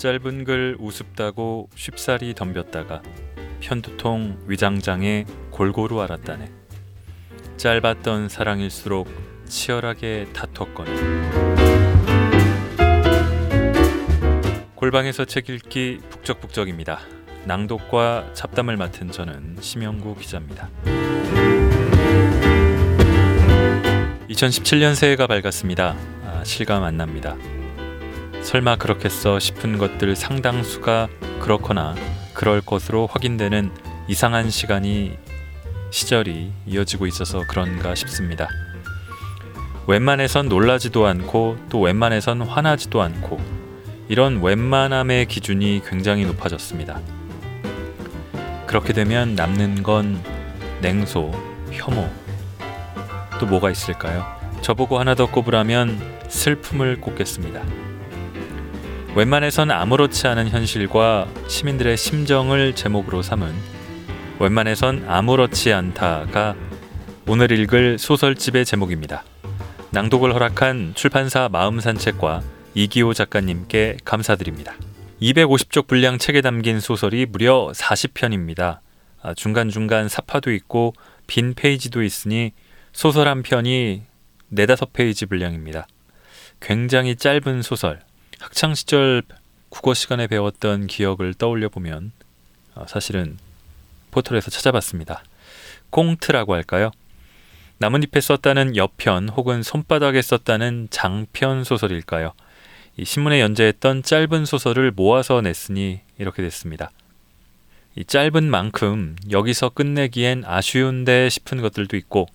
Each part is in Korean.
짧은 글 우습다고 쉽사리 덤볐다가 편두통 위장장애 골고루 알았다네. 짧았던 사랑일수록 치열하게 다퉜거니. 골방에서 책 읽기 북적북적입니다. 낭독과 잡담을 맡은 저는 심영구 기자입니다. 2017년 새해가 밝았습니다. 아, 실감 안 납니다. 설마 그렇겠어 싶은 것들 상당수가 그렇거나 그럴 것으로 확인되는 이상한 시간이 시절이 이어지고 있어서 그런가 싶습니다. 웬만해선 놀라지도 않고 또 웬만해선 화나지도 않고 이런 웬만함의 기준이 굉장히 높아졌습니다. 그렇게 되면 남는 건 냉소, 혐오, 또 뭐가 있을까요? 저보고 하나 더 꼽으라면 슬픔을 꼽겠습니다. 웬만해선 아무렇지 않은 현실과 시민들의 심정을 제목으로 삼은 웬만해선 아무렇지 않다가 오늘 읽을 소설집의 제목입니다. 낭독을 허락한 출판사 마음산책과 이기호 작가님께 감사드립니다. 250쪽 분량 책에 담긴 소설이 무려 40편입니다. 아, 중간중간 삽화도 있고 빈 페이지도 있으니 소설 한 편이 네다섯 페이지 분량입니다. 굉장히 짧은 소설. 학창 시절 국어 시간에 배웠던 기억을 떠올려 보면 아, 사실은 포털에서 찾아봤습니다. 꽁트라고 할까요? 나뭇잎에 썼다는 엽편 혹은 손바닥에 썼다는 장편 소설일까요? 이 신문에 연재했던 짧은 소설을 모아서 냈으니 이렇게 됐습니다. 이 짧은 만큼 여기서 끝내기엔 아쉬운데 싶은 것들도 있고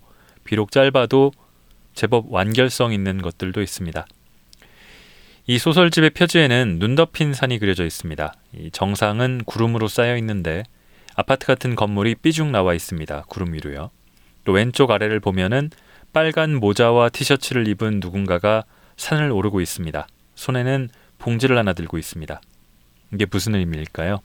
비록 짧아도 제법 완결성 있는 것들도 있습니다. 이 소설집의 표지에는 눈 덮인 산이 그려져 있습니다. 이 정상은 구름으로 쌓여 있는데 아파트 같은 건물이 삐죽 나와 있습니다. 구름 위로요. 또 왼쪽 아래를 보면은 빨간 모자와 티셔츠를 입은 누군가가 산을 오르고 있습니다. 손에는 봉지를 하나 들고 있습니다. 이게 무슨 의미일까요?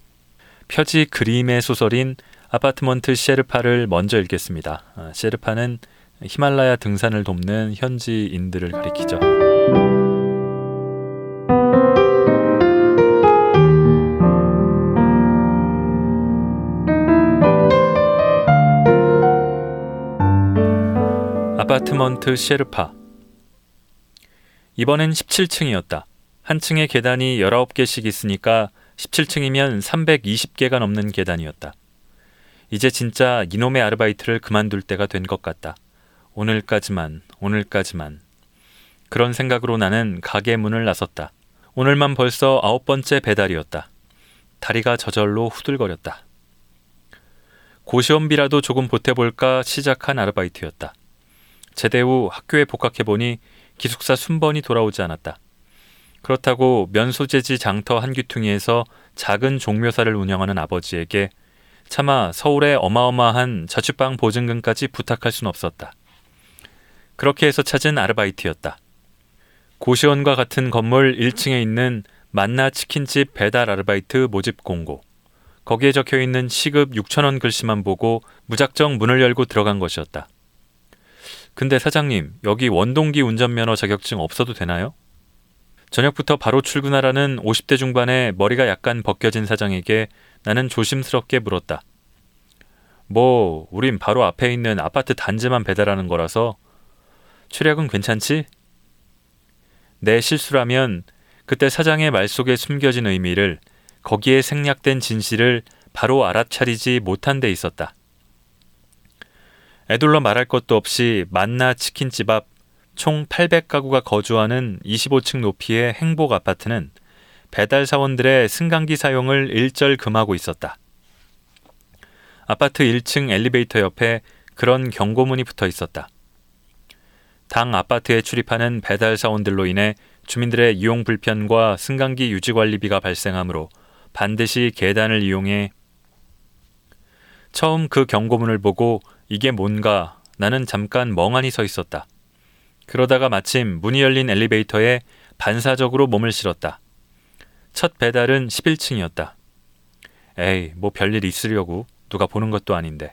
표지 그림의 소설인 아파트먼트 셰르파를 먼저 읽겠습니다. 아, 셰르파는 히말라야 등산을 돕는 현지인들을 가리키죠. 아파트먼트 셰르파 이번엔 17층이었다. 한 층에 계단이 19개씩 있으니까 17층이면 320개가 넘는 계단이었다. 이제 진짜 이놈의 아르바이트를 그만둘 때가 된 것 같다. 오늘까지만, 오늘까지만. 그런 생각으로 나는 가게 문을 나섰다. 오늘만 벌써 아홉 번째 배달이었다. 다리가 저절로 후들거렸다. 고시원비라도 조금 보태볼까 시작한 아르바이트였다. 제대 후 학교에 복학해보니 기숙사 순번이 돌아오지 않았다. 그렇다고 면소재지 장터 한 귀퉁이에서 작은 종묘사를 운영하는 아버지에게 차마 서울의 어마어마한 자취방 보증금까지 부탁할 수는 없었다. 그렇게 해서 찾은 아르바이트였다. 고시원과 같은 건물 1층에 있는 만나 치킨집 배달 아르바이트 모집 공고. 거기에 적혀 있는 시급 6천원 글씨만 보고 무작정 문을 열고 들어간 것이었다. 근데 사장님, 여기 원동기 운전면허 자격증 없어도 되나요? 저녁부터 바로 출근하라는 50대 중반의 머리가 약간 벗겨진 사장에게 나는 조심스럽게 물었다. 뭐, 우린 바로 앞에 있는 아파트 단지만 배달하는 거라서 출력은 괜찮지? 내 실수라면 그때 사장의 말 속에 숨겨진 의미를 거기에 생략된 진실을 바로 알아차리지 못한 데 있었다. 애둘러 말할 것도 없이 만나 치킨집 앞 총 800가구가 거주하는 25층 높이의 행복 아파트는 배달 사원들의 승강기 사용을 일절 금하고 있었다. 아파트 1층 엘리베이터 옆에 그런 경고문이 붙어 있었다. 당 아파트에 출입하는 배달 사원들로 인해 주민들의 이용 불편과 승강기 유지 관리비가 발생하므로 반드시 계단을 이용해 처음 그 경고문을 보고 이게 뭔가 나는 잠깐 멍하니 서 있었다. 그러다가 마침 문이 열린 엘리베이터에 반사적으로 몸을 실었다. 첫 배달은 11층이었다. 에이, 뭐 별일 있으려고 누가 보는 것도 아닌데.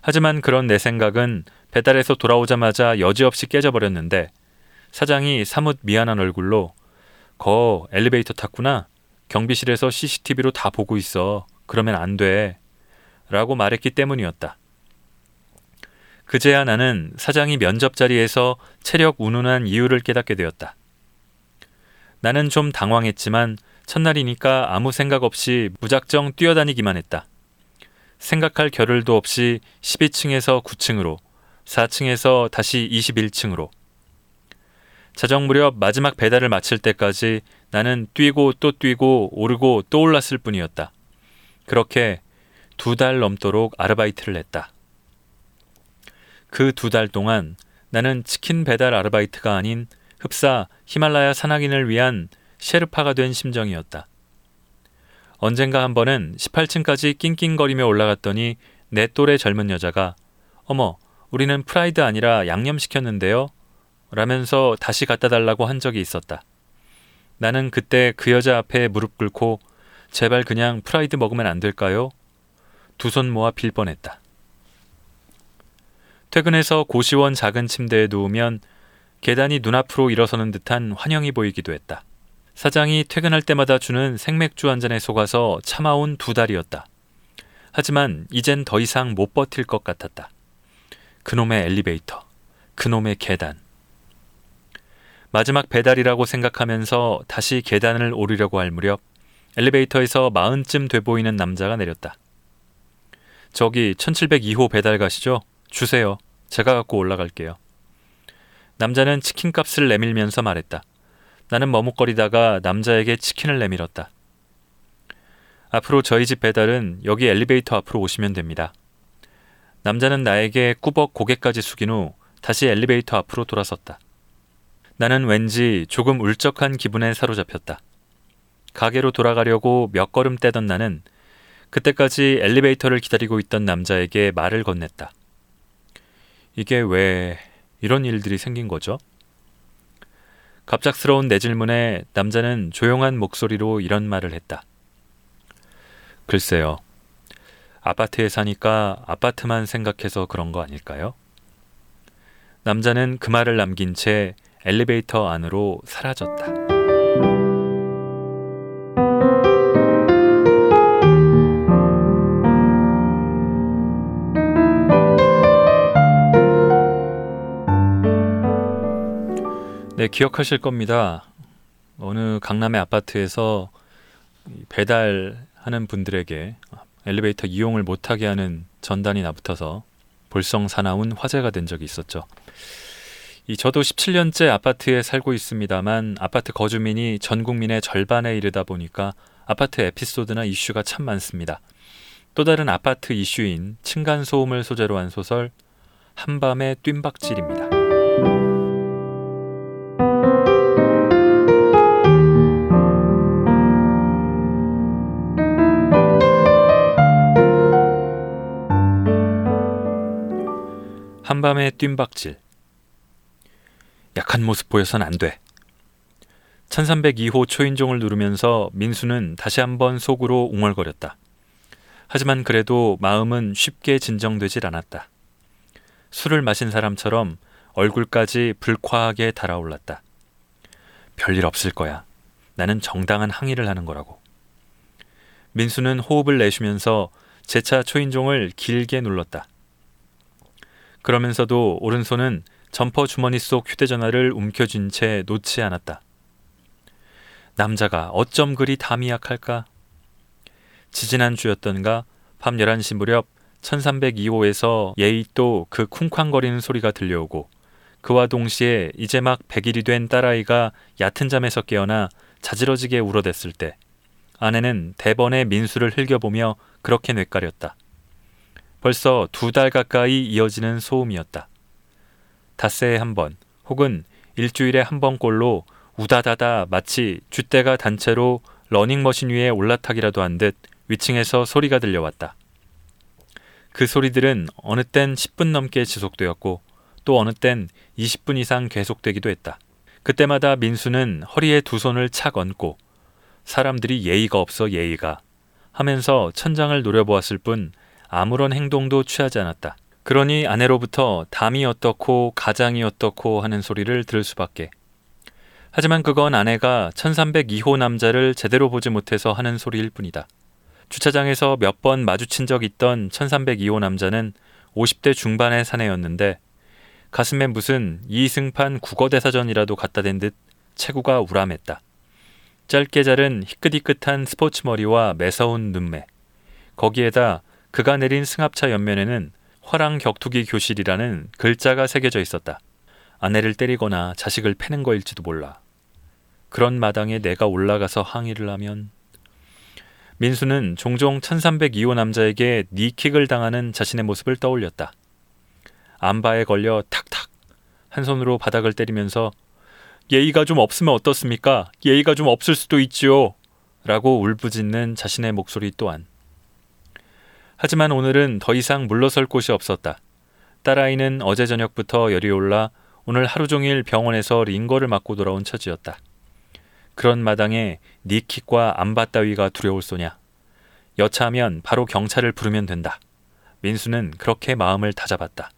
하지만 그런 내 생각은 배달에서 돌아오자마자 여지없이 깨져버렸는데 사장이 사뭇 미안한 얼굴로 거 엘리베이터 탔구나 경비실에서 CCTV로 다 보고 있어. 그러면 안 돼. 라고 말했기 때문이었다. 그제야 나는 사장이 면접 자리에서 체력 운운한 이유를 깨닫게 되었다. 나는 좀 당황했지만 첫날이니까 아무 생각 없이 무작정 뛰어다니기만 했다. 생각할 겨를도 없이 12층에서 9층으로, 4층에서 다시 21층으로. 자정 무렵 마지막 배달을 마칠 때까지 나는 뛰고 또 뛰고 오르고 또 올랐을 뿐이었다. 그렇게 두 달 넘도록 아르바이트를 했다. 그 두 달 동안 나는 치킨 배달 아르바이트가 아닌 흡사 히말라야 산악인을 위한 셰르파가 된 심정이었다. 언젠가 한 번은 18층까지 낑낑거리며 올라갔더니 내 또래 젊은 여자가 어머, 우리는 프라이드 아니라 양념 시켰는데요. 라면서 다시 갖다 달라고 한 적이 있었다. 나는 그때 그 여자 앞에 무릎 꿇고 제발 그냥 프라이드 먹으면 안 될까요? 두 손 모아 빌 뻔했다. 퇴근해서 고시원 작은 침대에 누우면 계단이 눈앞으로 일어서는 듯한 환영이 보이기도 했다. 사장이 퇴근할 때마다 주는 생맥주 한 잔에 속아서 참아온 두 달이었다. 하지만 이젠 더 이상 못 버틸 것 같았다. 그놈의 엘리베이터, 그놈의 계단. 마지막 배달이라고 생각하면서 다시 계단을 오르려고 할 무렵 엘리베이터에서 마흔쯤 돼 보이는 남자가 내렸다. 저기 1702호 배달 가시죠? 주세요. 제가 갖고 올라갈게요. 남자는 치킨 값을 내밀면서 말했다. 나는 머뭇거리다가 남자에게 치킨을 내밀었다. 앞으로 저희 집 배달은 여기 엘리베이터 앞으로 오시면 됩니다. 남자는 나에게 꾸벅 고개까지 숙인 후 다시 엘리베이터 앞으로 돌아섰다. 나는 왠지 조금 울적한 기분에 사로잡혔다. 가게로 돌아가려고 몇 걸음 떼던 나는 그때까지 엘리베이터를 기다리고 있던 남자에게 말을 건넸다. 이게 왜 이런 일들이 생긴 거죠? 갑작스러운 내 질문에 남자는 조용한 목소리로 이런 말을 했다. 글쎄요. 아파트에 사니까 아파트만 생각해서 그런 거 아닐까요? 남자는 그 말을 남긴 채 엘리베이터 안으로 사라졌다. 네, 기억하실 겁니다. 어느 강남의 아파트에서 배달하는 분들에게 엘리베이터 이용을 못하게 하는 전단이 나붙어서 볼성사나운 화제가 된 적이 있었죠. 이 저도 17년째 아파트에 살고 있습니다만 아파트 거주민이 전 국민의 절반에 이르다 보니까 아파트 에피소드나 이슈가 참 많습니다. 또 다른 아파트 이슈인 층간 소음을 소재로 한 소설 한밤의 뜀박질입니다. 한밤의 뜀박질. 약한 모습 보여선 안 돼. 1302호 초인종을 누르면서 민수는 다시 한번 속으로 웅얼거렸다. 하지만 그래도 마음은 쉽게 진정되질 않았다. 술을 마신 사람처럼 얼굴까지 불쾌하게 달아올랐다. 별일 없을 거야. 나는 정당한 항의를 하는 거라고. 민수는 호흡을 내쉬면서 제차 초인종을 길게 눌렀다. 그러면서도 오른손은 점퍼 주머니 속 휴대전화를 움켜쥔 채 놓지 않았다. 남자가 어쩜 그리 담이 약할까? 지지난 주였던가 밤 11시 무렵 1302호에서 예의 또 그 쿵쾅거리는 소리가 들려오고 그와 동시에 이제 막 100일이 된 딸아이가 얕은 잠에서 깨어나 자지러지게 울어댔을 때 아내는 대번에 민수를 흘겨보며 그렇게 뇌까렸다. 벌써 두 달 가까이 이어지는 소음이었다. 닷새에 한 번, 혹은 일주일에 한 번꼴로 우다다다 마치 쥐떼가 단체로 러닝머신 위에 올라타기라도 한 듯 위층에서 소리가 들려왔다. 그 소리들은 어느 땐 10분 넘게 지속되었고 또 어느 땐 20분 이상 계속되기도 했다. 그때마다 민수는 허리에 두 손을 착 얹고 사람들이 예의가 없어 예의가 하면서 천장을 노려보았을 뿐 아무런 행동도 취하지 않았다. 그러니 아내로부터 담이 어떻고 가장이 어떻고 하는 소리를 들을 수밖에. 하지만 그건 아내가 1302호 남자를 제대로 보지 못해서 하는 소리일 뿐이다. 주차장에서 몇 번 마주친 적 있던 1302호 남자는 50대 중반의 사내였는데 가슴에 무슨 이승판 국어대사전이라도 갖다 댄 듯 체구가 우람했다. 짧게 자른 희끗희끗한 스포츠 머리와 매서운 눈매. 거기에다 그가 내린 승합차 옆면에는 화랑 격투기 교실이라는 글자가 새겨져 있었다. 아내를 때리거나 자식을 패는 거일지도 몰라. 그런 마당에 내가 올라가서 항의를 하면 민수는 종종 1302호 남자에게 니킥을 당하는 자신의 모습을 떠올렸다. 안바에 걸려 탁탁 한 손으로 바닥을 때리면서 예의가 좀 없으면 어떻습니까? 예의가 좀 없을 수도 있지요. 라고 울부짖는 자신의 목소리 또한. 하지만 오늘은 더 이상 물러설 곳이 없었다. 딸아이는 어제 저녁부터 열이 올라 오늘 하루 종일 병원에서 링거를 맞고 돌아온 처지였다. 그런 마당에 니킥과 안바 따위가 두려울 소냐. 여차하면 바로 경찰을 부르면 된다. 민수는 그렇게 마음을 다잡았다.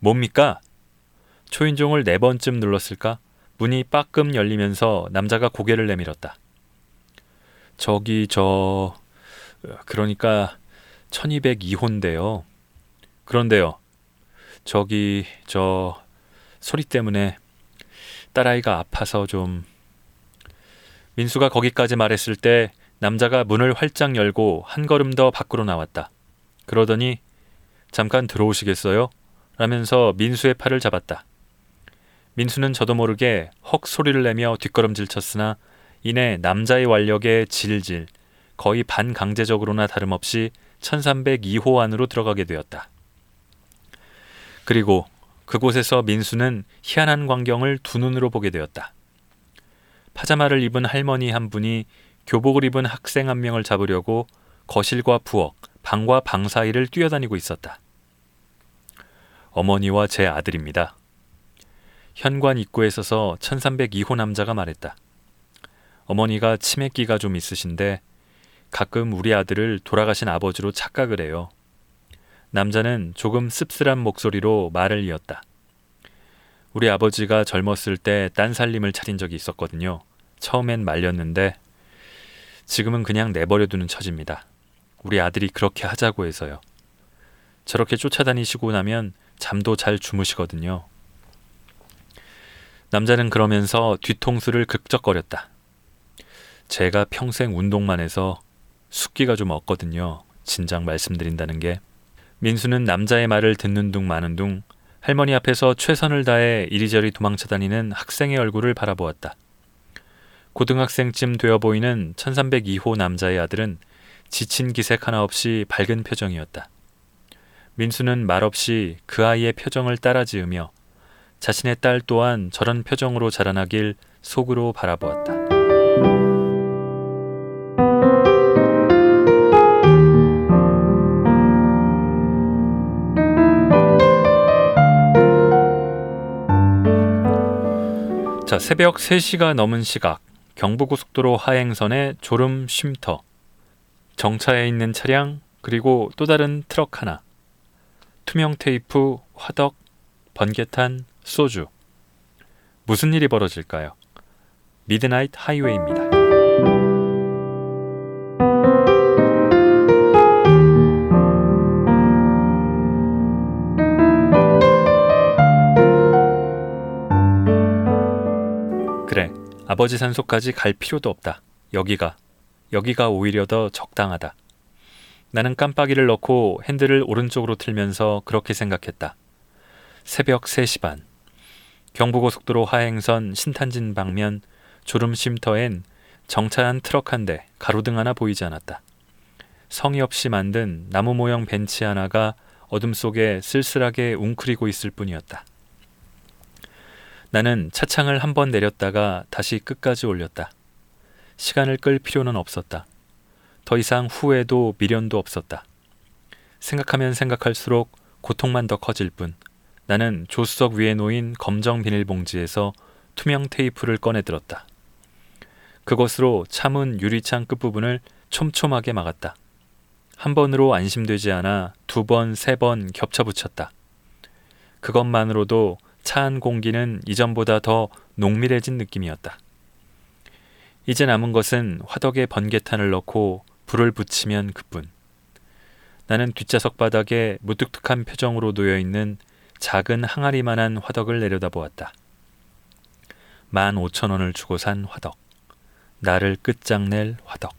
뭡니까? 초인종을 네 번쯤 눌렀을까? 문이 빠끔 열리면서 남자가 고개를 내밀었다. 저기 저 그러니까 1202호인데요. 그런데요. 저기 저 소리 때문에 딸아이가 아파서 좀 민수가 거기까지 말했을 때 남자가 문을 활짝 열고 한 걸음 더 밖으로 나왔다. 그러더니 잠깐 들어오시겠어요? 라면서 민수의 팔을 잡았다. 민수는 저도 모르게 헉 소리를 내며 뒷걸음질 쳤으나 이내 남자의 완력에 질질 거의 반강제적으로나 다름없이 1302호 안으로 들어가게 되었다. 그리고 그곳에서 민수는 희한한 광경을 두 눈으로 보게 되었다. 파자마를 입은 할머니 한 분이 교복을 입은 학생 한 명을 잡으려고 거실과 부엌, 방과 방 사이를 뛰어다니고 있었다. 어머니와 제 아들입니다. 현관 입구에 서서 1302호 남자가 말했다. 어머니가 치매기가 좀 있으신데 가끔 우리 아들을 돌아가신 아버지로 착각을 해요. 남자는 조금 씁쓸한 목소리로 말을 이었다. 우리 아버지가 젊었을 때 딴 살림을 차린 적이 있었거든요. 처음엔 말렸는데 지금은 그냥 내버려두는 처지입니다. 우리 아들이 그렇게 하자고 해서요. 저렇게 쫓아다니시고 나면 잠도 잘 주무시거든요. 남자는 그러면서 뒤통수를 극적거렸다. 제가 평생 운동만 해서 숫기가 좀 없거든요. 진작 말씀드린다는 게. 민수는 남자의 말을 듣는 둥 마는 둥 할머니 앞에서 최선을 다해 이리저리 도망쳐 다니는 학생의 얼굴을 바라보았다. 고등학생쯤 되어 보이는 1302호 남자의 아들은 지친 기색 하나 없이 밝은 표정이었다. 민수는 말없이 그 아이의 표정을 따라 지으며 자신의 딸 또한 저런 표정으로 자라나길 속으로 바라보았다. 자, 새벽 3시가 넘은 시각 경부고속도로 하행선의 졸음 쉼터 정차해 있는 차량 그리고 또 다른 트럭 하나 투명 테이프, 화덕, 번개탄, 소주 무슨 일이 벌어질까요? Midnight Highway입니다. 아버지 산소까지 갈 필요도 없다. 여기가, 여기가 오히려 더 적당하다. 나는 깜빡이를 넣고 핸들을 오른쪽으로 틀면서 그렇게 생각했다. 새벽 3시 반. 경부고속도로 하행선 신탄진 방면 졸음 쉼터엔 정차한 트럭 한 대, 가로등 하나 보이지 않았다. 성의 없이 만든 나무 모형 벤치 하나가 어둠 속에 쓸쓸하게 웅크리고 있을 뿐이었다. 나는 차창을 한 번 내렸다가 다시 끝까지 올렸다. 시간을 끌 필요는 없었다. 더 이상 후회도 미련도 없었다. 생각하면 생각할수록 고통만 더 커질 뿐 나는 조수석 위에 놓인 검정 비닐봉지에서 투명 테이프를 꺼내 들었다. 그것으로 차문 유리창 끝부분을 촘촘하게 막았다. 한 번으로 안심되지 않아 두 번, 세 번 겹쳐 붙였다. 그것만으로도 차한 공기는 이전보다 더 농밀해진 느낌이었다. 이제 남은 것은 화덕에 번개탄을 넣고 불을 붙이면 그뿐. 나는 뒷좌석 바닥에 무뚝뚝한 표정으로 놓여 있는 작은 항아리만한 화덕을 내려다보았다. 만 오천 원을 주고 산 화덕. 나를 끝장낼 화덕.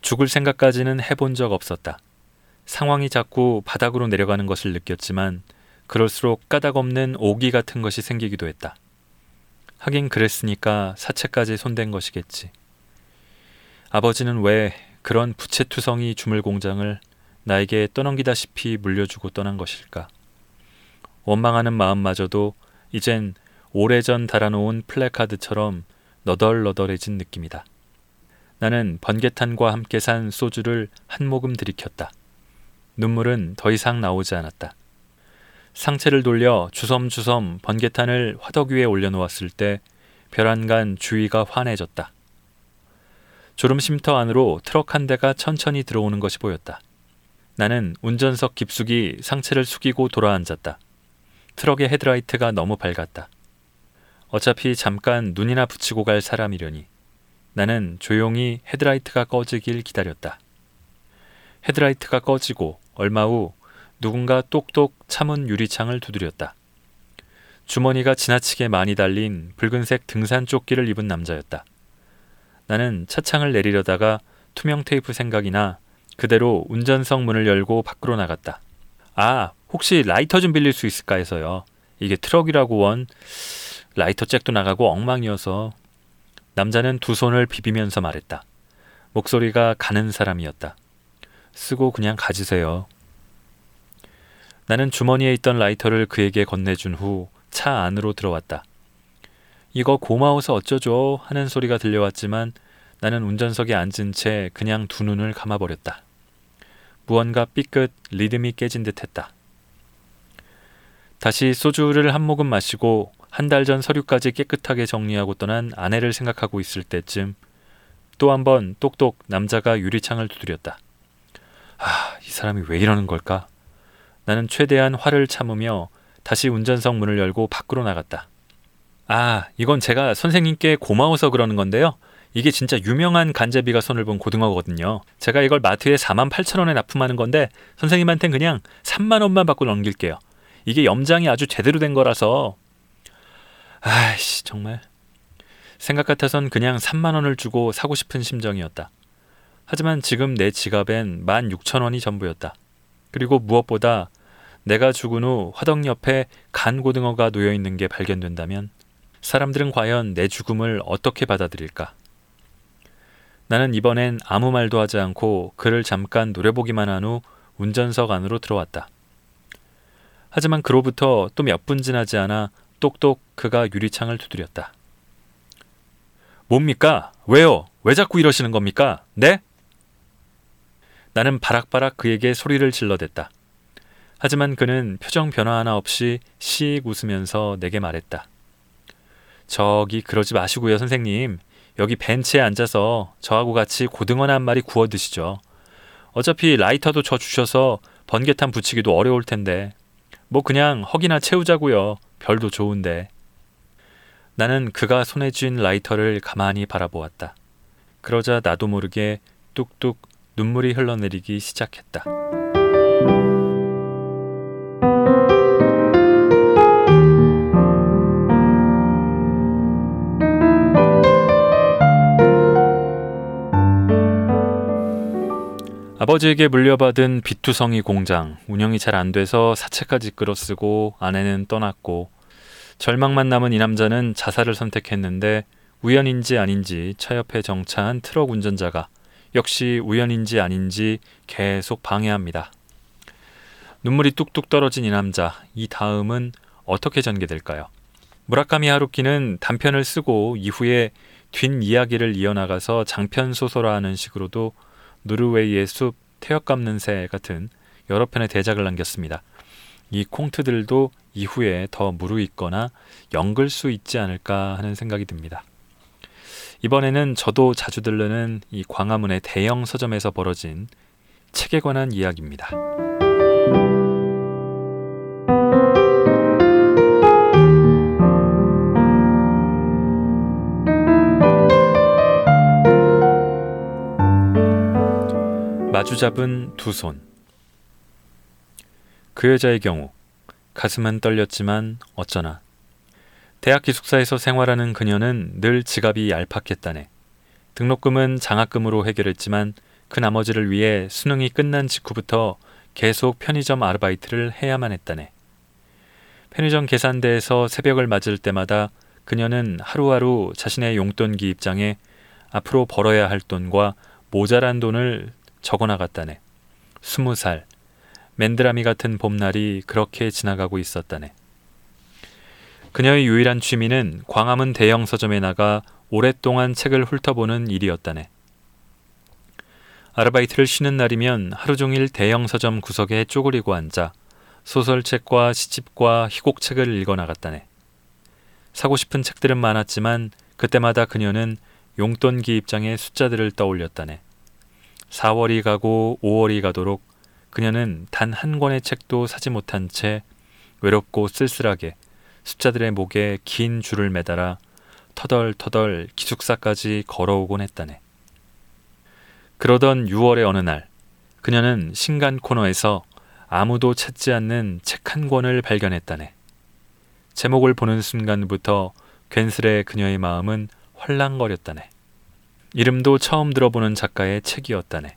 죽을 생각까지는 해본 적 없었다. 상황이 자꾸 바닥으로 내려가는 것을 느꼈지만 그럴수록 까닭 없는 오기 같은 것이 생기기도 했다. 하긴 그랬으니까 사채까지 손댄 것이겠지. 아버지는 왜 그런 부채투성이 주물 공장을 나에게 떠넘기다시피 물려주고 떠난 것일까? 원망하는 마음마저도 이젠 오래전 달아놓은 플래카드처럼 너덜너덜해진 느낌이다. 나는 번개탄과 함께 산 소주를 한 모금 들이켰다. 눈물은 더 이상 나오지 않았다. 상체를 돌려 주섬주섬 번개탄을 화덕 위에 올려놓았을 때 별안간 주위가 환해졌다. 졸음 쉼터 안으로 트럭 한 대가 천천히 들어오는 것이 보였다. 나는 운전석 깊숙이 상체를 숙이고 돌아앉았다. 트럭의 헤드라이트가 너무 밝았다. 어차피 잠깐 눈이나 붙이고 갈 사람이려니 나는 조용히 헤드라이트가 꺼지길 기다렸다. 헤드라이트가 꺼지고 얼마 후 누군가 똑똑 차문 유리창을 두드렸다. 주머니가 지나치게 많이 달린 붉은색 등산 조끼를 입은 남자였다. 나는 차창을 내리려다가 투명 테이프 생각이나 그대로 운전석 문을 열고 밖으로 나갔다. 아, 혹시 라이터 좀 빌릴 수 있을까 해서요. 이게 트럭이라고 원 라이터 잭도 나가고 엉망이어서 남자는 두 손을 비비면서 말했다. 목소리가 가는 사람이었다. 쓰고 그냥 가지세요. 나는 주머니에 있던 라이터를 그에게 건네준 후 차 안으로 들어왔다. 이거 고마워서 어쩌죠 하는 소리가 들려왔지만 나는 운전석에 앉은 채 그냥 두 눈을 감아버렸다. 무언가 삐끗 리듬이 깨진 듯 했다. 다시 소주를 한 모금 마시고 한 달 전 서류까지 깨끗하게 정리하고 떠난 아내를 생각하고 있을 때쯤 또 한 번 똑똑 남자가 유리창을 두드렸다. 아, 이 사람이 왜 이러는 걸까? 나는 최대한 화를 참으며 다시 운전석 문을 열고 밖으로 나갔다. 아, 이건 제가 선생님께 고마워서 그러는 건데요. 이게 진짜 유명한 간제비가 손을 본 고등어거든요. 제가 이걸 마트에 4만 8천 원에 납품하는 건데 선생님한텐 그냥 3만 원만 받고 넘길게요. 이게 염장이 아주 제대로 된 거라서 아이씨 정말 생각 같아선 그냥 3만 원을 주고 사고 싶은 심정이었다. 하지만 지금 내 지갑엔 1만 6천 원이 전부였다. 그리고 무엇보다 내가 죽은 후 화덕 옆에 간 고등어가 놓여 있는 게 발견된다면 사람들은 과연 내 죽음을 어떻게 받아들일까? 나는 이번엔 아무 말도 하지 않고 그를 잠깐 노려보기만 한 후 운전석 안으로 들어왔다. 하지만 그로부터 또 몇 분 지나지 않아 똑똑 그가 유리창을 두드렸다. 뭡니까? 왜요? 왜 자꾸 이러시는 겁니까? 네? 나는 바락바락 그에게 소리를 질러댔다. 하지만 그는 표정 변화 하나 없이 씩 웃으면서 내게 말했다. 저기 그러지 마시고요, 선생님. 여기 벤치에 앉아서 저하고 같이 고등어나 한 마리 구워 드시죠. 어차피 라이터도 저 주셔서 번개탄 붙이기도 어려울 텐데. 뭐 그냥 허기나 채우자고요. 별도 좋은데. 나는 그가 손에 쥔 라이터를 가만히 바라보았다. 그러자 나도 모르게 뚝뚝 눈물이 흘러내리기 시작했다. 아버지에게 물려받은 비투성이 공장 운영이 잘 안 돼서 사채까지 끌어쓰고 아내는 떠났고 절망만 남은 이 남자는 자살을 선택했는데 우연인지 아닌지 차 옆에 정차한 트럭 운전자가 역시 우연인지 아닌지 계속 방해합니다. 눈물이 뚝뚝 떨어진 이 남자, 이 다음은 어떻게 전개될까요? 무라카미 하루키는 단편을 쓰고 이후에 뒷이야기를 이어나가서 장편 소설화하는 식으로도 노르웨이의 숲, 태엽 감는 새 같은 여러 편의 대작을 남겼습니다. 이 콩트들도 이후에 더 무르익거나 연글 수 있지 않을까 하는 생각이 듭니다. 이번에는 저도 자주 들르는 이 광화문의 대형 서점에서 벌어진 책에 관한 이야기입니다. 마주 잡은 두 손. 그 여자의 경우 가슴은 떨렸지만 어쩌나 대학 기숙사에서 생활하는 그녀는 늘 지갑이 얄팍했다네. 등록금은 장학금으로 해결했지만 그 나머지를 위해 수능이 끝난 직후부터 계속 편의점 아르바이트를 해야만 했다네. 편의점 계산대에서 새벽을 맞을 때마다 그녀는 하루하루 자신의 용돈 기 입장에 앞으로 벌어야 할 돈과 모자란 돈을 적어 나갔다네. 스무 살. 맨드라미 같은 봄날이 그렇게 지나가고 있었다네. 그녀의 유일한 취미는 광화문 대형 서점에 나가 오랫동안 책을 훑어보는 일이었다네. 아르바이트를 쉬는 날이면 하루 종일 대형 서점 구석에 쪼그리고 앉아 소설책과 시집과 희곡책을 읽어 나갔다네. 사고 싶은 책들은 많았지만 그때마다 그녀는 용돈 기 입장의 숫자들을 떠올렸다네. 4월이 가고 5월이 가도록 그녀는 단 한 권의 책도 사지 못한 채 외롭고 쓸쓸하게 숫자들의 목에 긴 줄을 매달아 터덜터덜 기숙사까지 걸어오곤 했다네. 그러던 6월의 어느 날 그녀는 신간 코너에서 아무도 찾지 않는 책 한 권을 발견했다네. 제목을 보는 순간부터 괜스레 그녀의 마음은 활랑거렸다네. 이름도 처음 들어보는 작가의 책이었다네.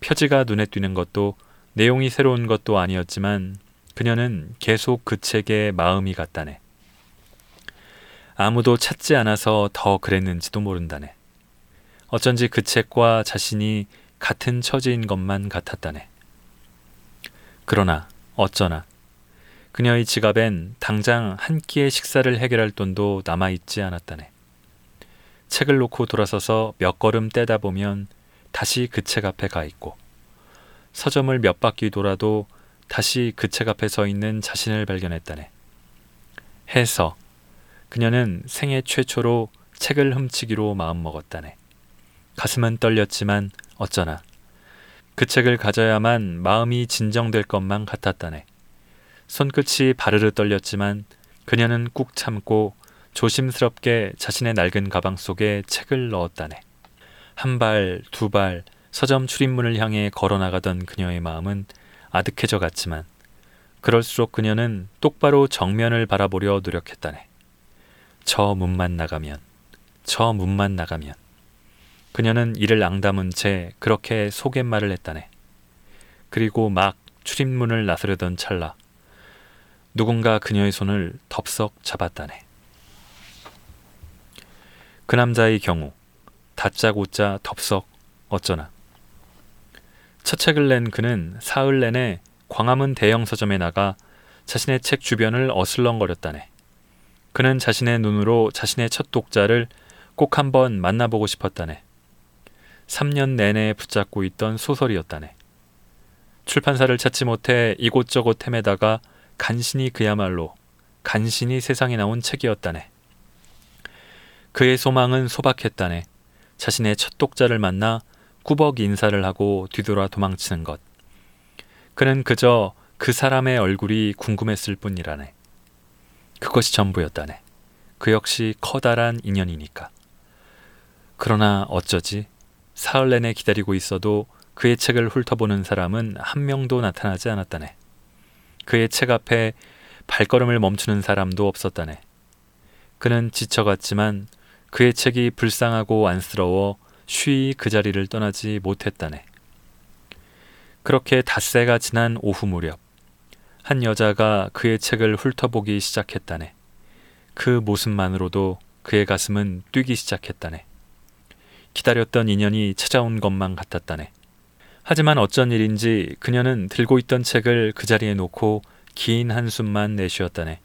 표지가 눈에 띄는 것도 내용이 새로운 것도 아니었지만 그녀는 계속 그 책에 마음이 갔다네. 아무도 찾지 않아서 더 그랬는지도 모른다네. 어쩐지 그 책과 자신이 같은 처지인 것만 같았다네. 그러나 어쩌나 그녀의 지갑엔 당장 한 끼의 식사를 해결할 돈도 남아있지 않았다네. 책을 놓고 돌아서서 몇 걸음 떼다 보면 다시 그 책 앞에 가 있고 서점을 몇 바퀴 돌아도 다시 그 책 앞에 서 있는 자신을 발견했다네. 해서 그녀는 생애 최초로 책을 훔치기로 마음먹었다네. 가슴은 떨렸지만 어쩌나 그 책을 가져야만 마음이 진정될 것만 같았다네. 손끝이 바르르 떨렸지만 그녀는 꾹 참고 조심스럽게 자신의 낡은 가방 속에 책을 넣었다네. 한 발, 두 발, 서점 출입문을 향해 걸어 나가던 그녀의 마음은 아득해져 갔지만 그럴수록 그녀는 똑바로 정면을 바라보려 노력했다네. 저 문만 나가면, 저 문만 나가면. 그녀는 이를 앙담은 채 그렇게 속갯말을 했다네. 그리고 막 출입문을 나서려던 찰나 누군가 그녀의 손을 덥석 잡았다네. 그 남자의 경우 다짜고짜 덥석 어쩌나 첫 책을 낸 그는 사흘 내내 광화문 대형 서점에 나가 자신의 책 주변을 어슬렁거렸다네. 그는 자신의 눈으로 자신의 첫 독자를 꼭 한번 만나보고 싶었다네. 3년 내내 붙잡고 있던 소설이었다네. 출판사를 찾지 못해 이곳저곳 헤매다가 간신히 그야말로 간신히 세상에 나온 책이었다네. 그의 소망은 소박했다네. 자신의 첫 독자를 만나 꾸벅 인사를 하고 뒤돌아 도망치는 것. 그는 그저 그 사람의 얼굴이 궁금했을 뿐이라네. 그것이 전부였다네. 그 역시 커다란 인연이니까. 그러나 어쩌지? 사흘 내내 기다리고 있어도 그의 책을 훑어보는 사람은 한 명도 나타나지 않았다네. 그의 책 앞에 발걸음을 멈추는 사람도 없었다네. 그는 지쳐갔지만 그의 책이 불쌍하고 안쓰러워 쉬이 그 자리를 떠나지 못했다네. 그렇게 닷새가 지난 오후 무렵 한 여자가 그의 책을 훑어보기 시작했다네. 그 모습만으로도 그의 가슴은 뛰기 시작했다네. 기다렸던 인연이 찾아온 것만 같았다네. 하지만 어쩐 일인지 그녀는 들고 있던 책을 그 자리에 놓고 긴 한숨만 내쉬었다네.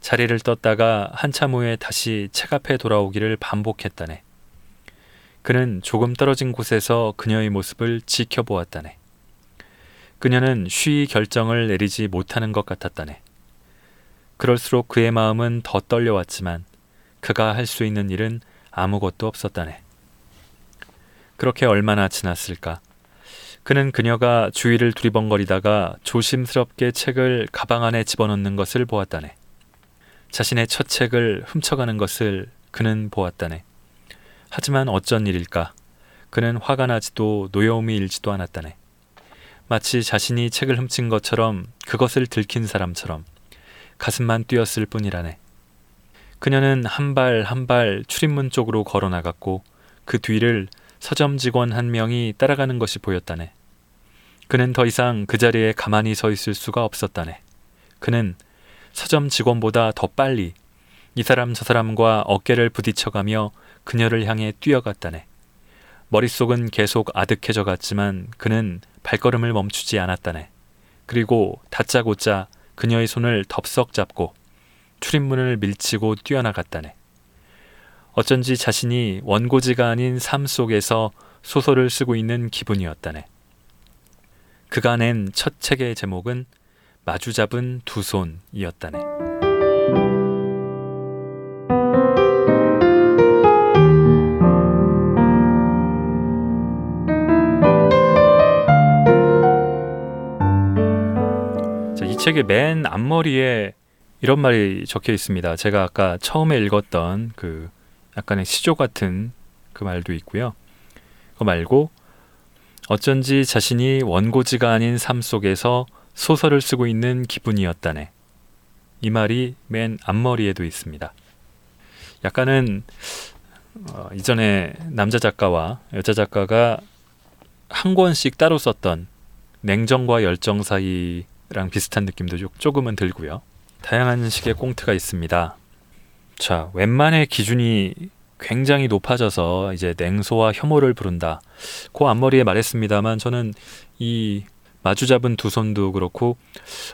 자리를 떴다가 한참 후에 다시 책 앞에 돌아오기를 반복했다네. 그는 조금 떨어진 곳에서 그녀의 모습을 지켜보았다네. 그녀는 쉬이 결정을 내리지 못하는 것 같았다네. 그럴수록 그의 마음은 더 떨려왔지만 그가 할 수 있는 일은 아무것도 없었다네. 그렇게 얼마나 지났을까? 그는 그녀가 주위를 두리번거리다가 조심스럽게 책을 가방 안에 집어넣는 것을 보았다네. 자신의 첫 책을 훔쳐가는 것을 그는 보았다네. 하지만 어쩐 일일까? 그는 화가 나지도 노여움이 일지도 않았다네. 마치 자신이 책을 훔친 것처럼 그것을 들킨 사람처럼 가슴만 뛰었을 뿐이라네. 그녀는 한 발 한 발 출입문 쪽으로 걸어 나갔고 그 뒤를 서점 직원 한 명이 따라가는 것이 보였다네. 그는 더 이상 그 자리에 가만히 서 있을 수가 없었다네. 그는 서점 직원보다 더 빨리 이 사람 저 사람과 어깨를 부딪혀가며 그녀를 향해 뛰어갔다네. 머릿속은 계속 아득해져 갔지만 그는 발걸음을 멈추지 않았다네. 그리고 다짜고짜 그녀의 손을 덥석 잡고 출입문을 밀치고 뛰어나갔다네. 어쩐지 자신이 원고지가 아닌 삶 속에서 소설을 쓰고 있는 기분이었다네. 그가 낸 첫 책의 제목은 마주 잡은 두 손이었다네. 책의 맨 앞머리에 이런 말이 적혀 있습니다. 제가 아까 처음에 읽었던 그 약간의 시조 같은 그 말도 있고요. 그거 말고 어쩐지 자신이 원고지가 아닌 삶 속에서 소설을 쓰고 있는 기분이었다네. 이 말이 맨 앞머리에도 있습니다. 약간은 어, 이전에 남자 작가와 여자 작가가 한 권씩 따로 썼던 냉정과 열정 사이 랑 비슷한 느낌도 조금은 들고요. 다양한 식의 꽁트가 있습니다. 자, 웬만의 기준이 굉장히 높아져서 이제 냉소와 혐오를 부른다. 그 앞머리에 말했습니다만 저는 이 마주 잡은 두 손도 그렇고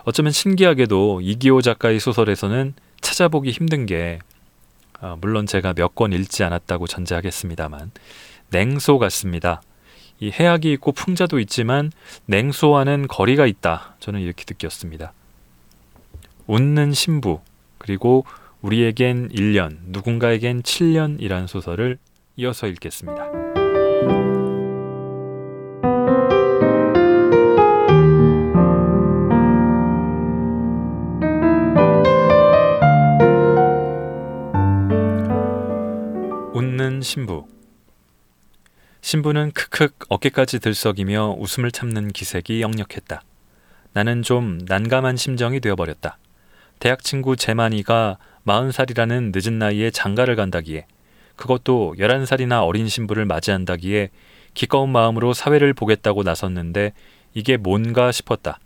어쩌면 신기하게도 이기호 작가의 소설에서는 찾아보기 힘든 게 어, 물론 제가 몇 권 읽지 않았다고 전제하겠습니다만 냉소 같습니다. 이 해악이 있고 풍자도 있지만 냉소와는 거리가 있다. 저는 이렇게 느꼈습니다. 웃는 신부 그리고 우리에겐 1년, 누군가에겐 7년이란 소설을 이어서 읽겠습니다. 웃는 신부 신부는 크크 어깨까지 들썩이며 웃음을 참는 기색이 역력했다. 나는 좀 난감한 심정이 되어버렸다. 대학 친구 재만이가 마흔 살이라는 늦은 나이에 장가를 간다기에 그것도 열한 살이나 어린 신부를 맞이한다기에 기꺼운 마음으로 사회를 보겠다고 나섰는데 이게 뭔가 싶었다.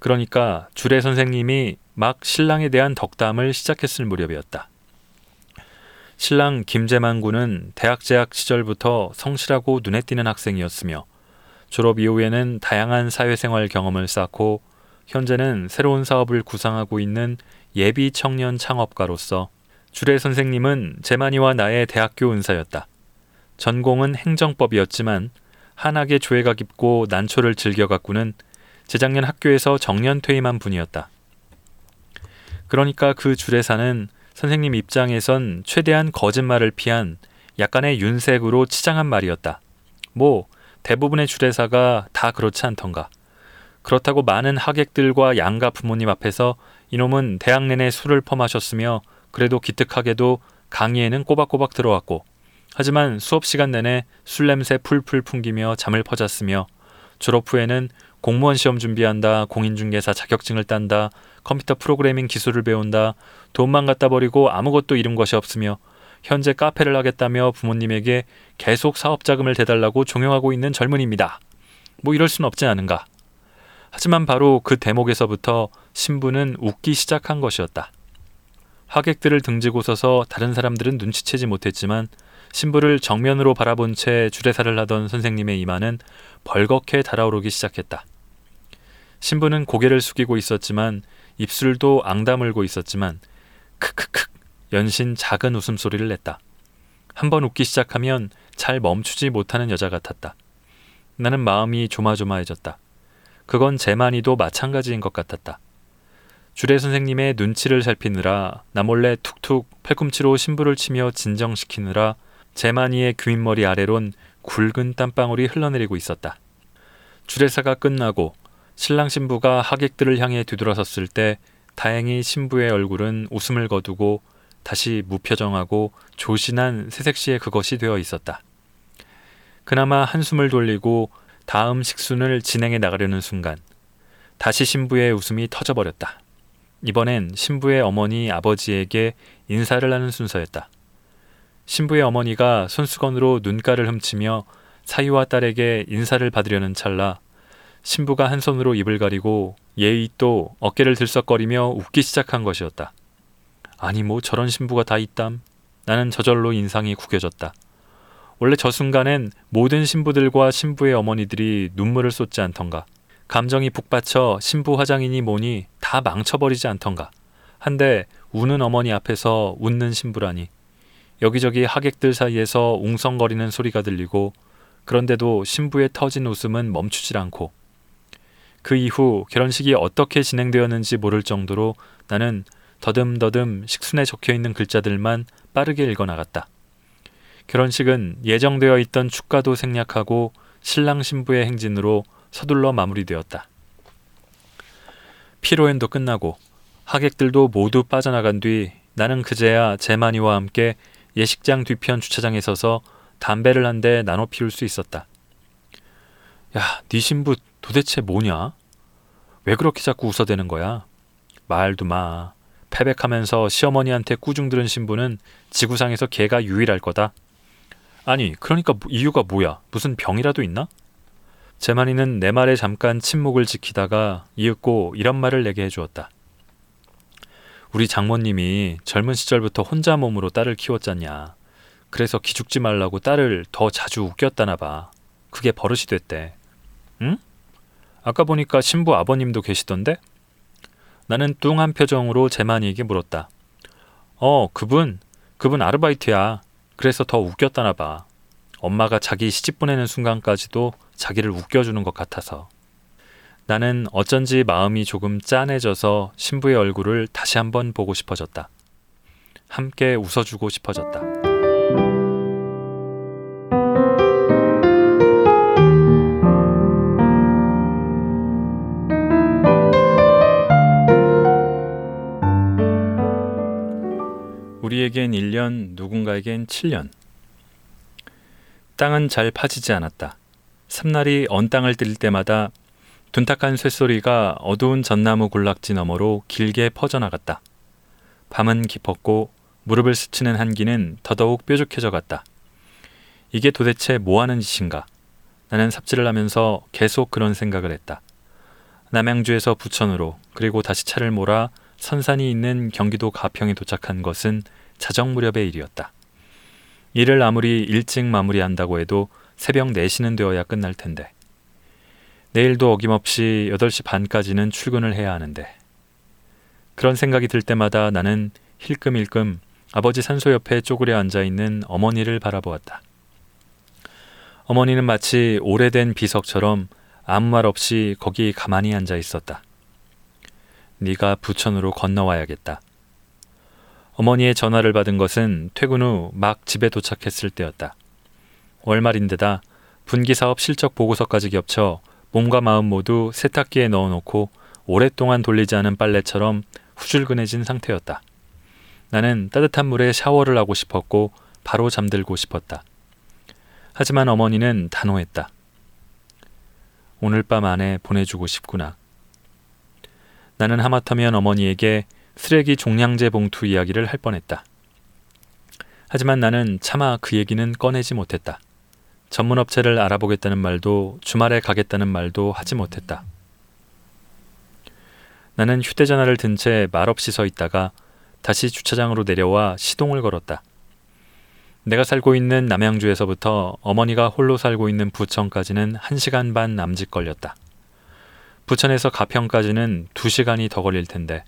그러니까 주례 선생님이 막 신랑에 대한 덕담을 시작했을 무렵이었다. 신랑 김재만 군은 대학 재학 시절부터 성실하고 눈에 띄는 학생이었으며 졸업 이후에는 다양한 사회생활 경험을 쌓고 현재는 새로운 사업을 구상하고 있는 예비 청년 창업가로서 주례 선생님은 재만이와 나의 대학교 은사였다. 전공은 행정법이었지만 한학의 조예가 깊고 난초를 즐겨갖고는 재작년 학교에서 정년 퇴임한 분이었다. 그러니까 그 주례사는 선생님 입장에선 최대한 거짓말을 피한 약간의 윤색으로 치장한 말이었다. 뭐 대부분의 주례사가 다 그렇지 않던가. 그렇다고 많은 하객들과 양가 부모님 앞에서 이놈은 대학 내내 술을 퍼마셨으며 그래도 기특하게도 강의에는 꼬박꼬박 들어왔고 하지만 수업 시간 내내 술 냄새 풀풀 풍기며 잠을 퍼잤으며 졸업 후에는 공무원 시험 준비한다, 공인중개사 자격증을 딴다, 컴퓨터 프로그래밍 기술을 배운다, 돈만 갖다 버리고 아무것도 이룬 것이 없으며 현재 카페를 하겠다며 부모님에게 계속 사업 자금을 대달라고 종용하고 있는 젊은입니다. 뭐 이럴 순 없지 않은가. 하지만 바로 그 대목에서부터 신부는 웃기 시작한 것이었다. 하객들을 등지고 서서 다른 사람들은 눈치채지 못했지만 신부를 정면으로 바라본 채 주례사를 하던 선생님의 이마는 벌겋게 달아오르기 시작했다. 신부는 고개를 숙이고 있었지만 입술도 앙다물고 있었지만 크크크 연신 작은 웃음소리를 냈다. 한번 웃기 시작하면 잘 멈추지 못하는 여자 같았다. 나는 마음이 조마조마해졌다. 그건 제만이도 마찬가지인 것 같았다. 주례 선생님의 눈치를 살피느라 나 몰래 툭툭 팔꿈치로 신부를 치며 진정시키느라 제만이의 귀인머리 아래론 굵은 땀방울이 흘러내리고 있었다. 주례사가 끝나고 신랑 신부가 하객들을 향해 뒤돌아섰을 때 다행히 신부의 얼굴은 웃음을 거두고 다시 무표정하고 조신한 새색시에 그것이 되어 있었다. 그나마 한숨을 돌리고 다음 식순을 진행해 나가려는 순간 다시 신부의 웃음이 터져버렸다. 이번엔 신부의 어머니 아버지에게 인사를 하는 순서였다. 신부의 어머니가 손수건으로 눈가를 훔치며 사위와 딸에게 인사를 받으려는 찰나 신부가 한 손으로 입을 가리고 예의 또 어깨를 들썩거리며 웃기 시작한 것이었다. 아니 뭐 저런 신부가 다 있담. 나는 저절로 인상이 구겨졌다. 원래 저 순간엔 모든 신부들과 신부의 어머니들이 눈물을 쏟지 않던가. 감정이 북받쳐 신부 화장이니 뭐니 다 망쳐버리지 않던가. 한데 우는 어머니 앞에서 웃는 신부라니. 여기저기 하객들 사이에서 웅성거리는 소리가 들리고 그런데도 신부의 터진 웃음은 멈추질 않고 그 이후 결혼식이 어떻게 진행되었는지 모를 정도로 나는 더듬더듬 식순에 적혀 있는 글자들만 빠르게 읽어 나갔다. 결혼식은 예정되어 있던 축가도 생략하고 신랑 신부의 행진으로 서둘러 마무리되었다. 피로연도 끝나고 하객들도 모두 빠져나간 뒤 나는 그제야 제마니와 함께 예식장 뒤편 주차장에 서서 담배를 한 대 나눠 피울 수 있었다. 야, 네 신부 도대체 뭐냐? 왜 그렇게 자꾸 웃어대는 거야? 말도 마. 패백하면서 시어머니한테 꾸중 들은 신부는 지구상에서 걔가 유일할 거다. 아니, 그러니까 뭐, 이유가 뭐야? 무슨 병이라도 있나? 제만이는 내 말에 잠깐 침묵을 지키다가 이윽고 이런 말을 내게 해주었다. 우리 장모님이 젊은 시절부터 혼자 몸으로 딸을 키웠잖냐. 그래서 기죽지 말라고 딸을 더 자주 웃겼다나 봐. 그게 버릇이 됐대. 응? 아까 보니까 신부 아버님도 계시던데? 나는 뚱한 표정으로 제만이에게 물었다. 어, 그분, 그분 아르바이트야. 그래서 더 웃겼다나 봐. 엄마가 자기 시집 보내는 순간까지도 자기를 웃겨주는 것 같아서. 나는 어쩐지 마음이 조금 짠해져서 신부의 얼굴을 다시 한번 보고 싶어졌다. 함께 웃어주고 싶어졌다. 우리에겐 1년, 누군가에겐 7년. 땅은 잘 파지지 않았다. 삼날이 언 땅을 뛸 때마다 둔탁한 쇳소리가 어두운 전나무 군락지 너머로 길게 퍼져나갔다. 밤은 깊었고 무릎을 스치는 한기는 더더욱 뾰족해져 갔다. 이게 도대체 뭐 하는 짓인가? 나는 삽질을 하면서 계속 그런 생각을 했다. 남양주에서 부천으로 그리고 다시 차를 몰아 선산이 있는 경기도 가평에 도착한 것은 자정 무렵의 일이었다. 일을 아무리 일찍 마무리한다고 해도 새벽 4시는 되어야 끝날 텐데. 내일도 어김없이 8시 반까지는 출근을 해야 하는데. 그런 생각이 들 때마다 나는 힐끔힐끔 아버지 산소 옆에 쪼그려 앉아 있는 어머니를 바라보았다. 어머니는 마치 오래된 비석처럼 아무 말 없이 거기 가만히 앉아 있었다. 네가 부천으로 건너와야겠다. 어머니의 전화를 받은 것은 퇴근 후 막 집에 도착했을 때였다. 월말인데다 분기사업 실적 보고서까지 겹쳐 몸과 마음 모두 세탁기에 넣어놓고 오랫동안 돌리지 않은 빨래처럼 후줄근해진 상태였다. 나는 따뜻한 물에 샤워를 하고 싶었고 바로 잠들고 싶었다. 하지만 어머니는 단호했다. 오늘 밤 안에 보내주고 싶구나. 나는 하마터면 어머니에게 쓰레기 종량제 봉투 이야기를 할 뻔했다. 하지만 나는 차마 그 얘기는 꺼내지 못했다. 전문 업체를 알아보겠다는 말도 주말에 가겠다는 말도 하지 못했다. 나는 휴대전화를 든 채 말없이 서 있다가 다시 주차장으로 내려와 시동을 걸었다. 내가 살고 있는 남양주에서부터 어머니가 홀로 살고 있는 부천까지는 1시간 반 남짓 걸렸다. 부천에서 가평까지는 두 시간이 더 걸릴 텐데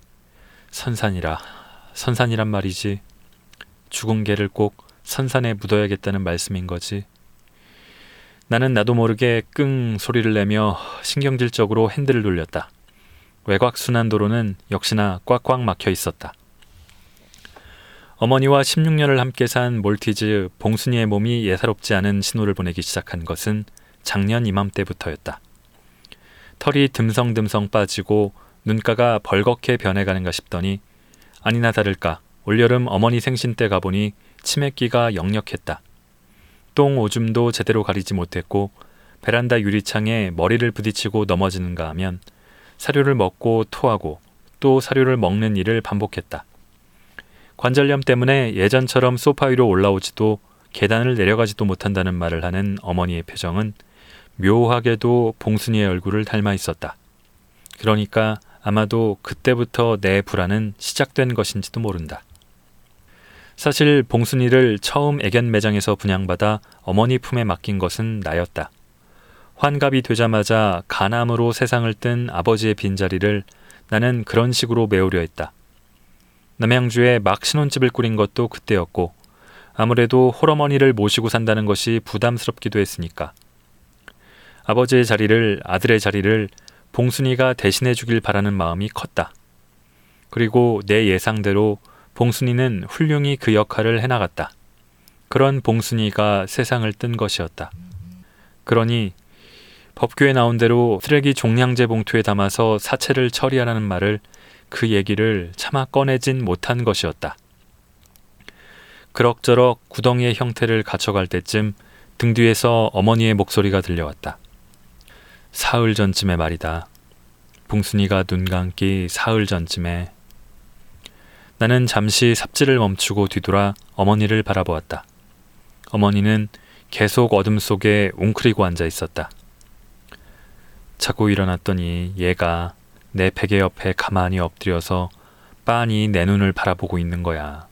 선산이라 선산이란 말이지 죽은 개를 꼭 선산에 묻어야겠다는 말씀인 거지. 나는 나도 모르게 끙 소리를 내며 신경질적으로 핸들을 돌렸다. 외곽 순환도로는 역시나 꽉꽉 막혀 있었다. 어머니와 16년을 함께 산 몰티즈 봉순이의 몸이 예사롭지 않은 신호를 보내기 시작한 것은 작년 이맘때부터였다. 털이 듬성듬성 빠지고 눈가가 벌겋게 변해가는가 싶더니 아니나 다를까 올여름 어머니 생신 때 가보니 치맥기가 역력했다. 똥 오줌도 제대로 가리지 못했고 베란다 유리창에 머리를 부딪히고 넘어지는가 하면 사료를 먹고 토하고 또 사료를 먹는 일을 반복했다. 관절염 때문에 예전처럼 소파 위로 올라오지도 계단을 내려가지도 못한다는 말을 하는 어머니의 표정은 묘하게도 봉순이의 얼굴을 닮아 있었다. 그러니까 아마도 그때부터 내 불안은 시작된 것인지도 모른다. 사실 봉순이를 처음 애견 매장에서 분양받아 어머니 품에 맡긴 것은 나였다. 환갑이 되자마자 간암으로 세상을 뜬 아버지의 빈자리를 나는 그런 식으로 메우려 했다. 남양주에 막 신혼집을 꾸린 것도 그때였고 아무래도 홀어머니를 모시고 산다는 것이 부담스럽기도 했으니까. 아버지의 자리를 아들의 자리를 봉순이가 대신해 주길 바라는 마음이 컸다. 그리고 내 예상대로 봉순이는 훌륭히 그 역할을 해나갔다. 그런 봉순이가 세상을 뜬 것이었다. 그러니 법규에 나온 대로 쓰레기 종량제 봉투에 담아서 사체를 처리하라는 말을 그 얘기를 차마 꺼내진 못한 것이었다. 그럭저럭 구덩이의 형태를 갖춰갈 때쯤 등 뒤에서 어머니의 목소리가 들려왔다. 사흘 전쯤의 말이다. 봉순이가 눈 감기 사흘 전쯤에 나는 잠시 삽질을 멈추고 뒤돌아 어머니를 바라보았다. 어머니는 계속 어둠 속에 웅크리고 앉아 있었다. 자고 일어났더니 얘가 내 베개 옆에 가만히 엎드려서 빤히 내 눈을 바라보고 있는 거야.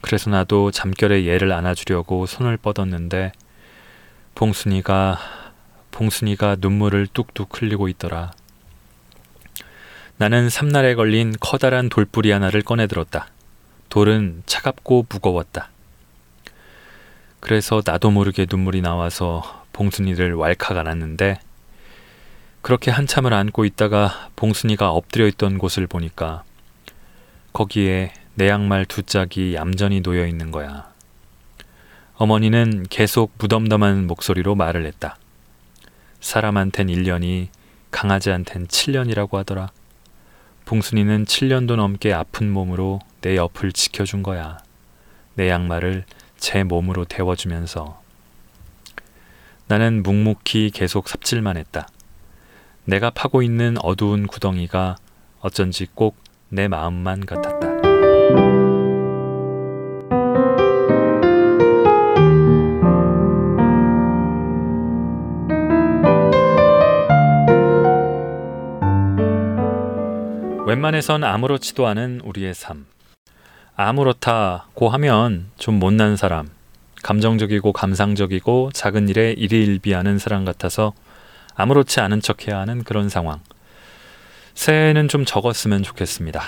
그래서 나도 잠결에 얘를 안아주려고 손을 뻗었는데 봉순이가 봉순이가 눈물을 뚝뚝 흘리고 있더라. 나는 삼날에 걸린 커다란 돌뿌리 하나를 꺼내들었다. 돌은 차갑고 무거웠다. 그래서 나도 모르게 눈물이 나와서 봉순이를 왈칵 안았는데 그렇게 한참을 안고 있다가 봉순이가 엎드려 있던 곳을 보니까 거기에 내 양말 두 짝이 얌전히 놓여 있는 거야. 어머니는 계속 무덤덤한 목소리로 말을 했다. 사람한텐 1년이 강아지한텐 7년이라고 하더라. 봉순이는 7년도 넘게 아픈 몸으로 내 옆을 지켜준 거야. 내 양말을 제 몸으로 데워주면서. 나는 묵묵히 계속 삽질만 했다. 내가 파고 있는 어두운 구덩이가 어쩐지 꼭 내 마음만 같았다. 웬만해선 아무렇지도 않은 우리의 삶. 아무렇다고 하면 좀 못난 사람, 감정적이고 감상적이고 작은 일에 일희일비하는 사람 같아서 아무렇지 않은 척해야 하는 그런 상황. 새해는 좀 적었으면 좋겠습니다.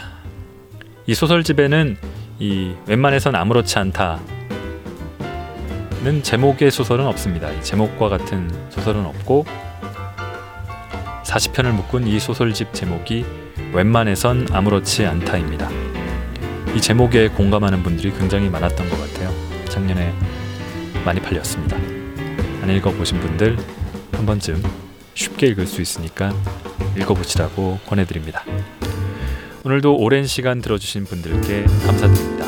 이 소설집에는 이 웬만해선 아무렇지 않다는 제목의 소설은 없습니다. 이 제목과 같은 소설은 없고 40편을 묶은 이 소설집 제목이 웬만해선 아무렇지 않다입니다. 이 제목에 공감하는 분들이 굉장히 많았던 것 같아요. 작년에 많이 팔렸습니다. 안 읽어보신 분들 한 번쯤 쉽게 읽을 수 있으니까 읽어보시라고 권해드립니다. 오늘도 오랜 시간 들어주신 분들께 감사드립니다.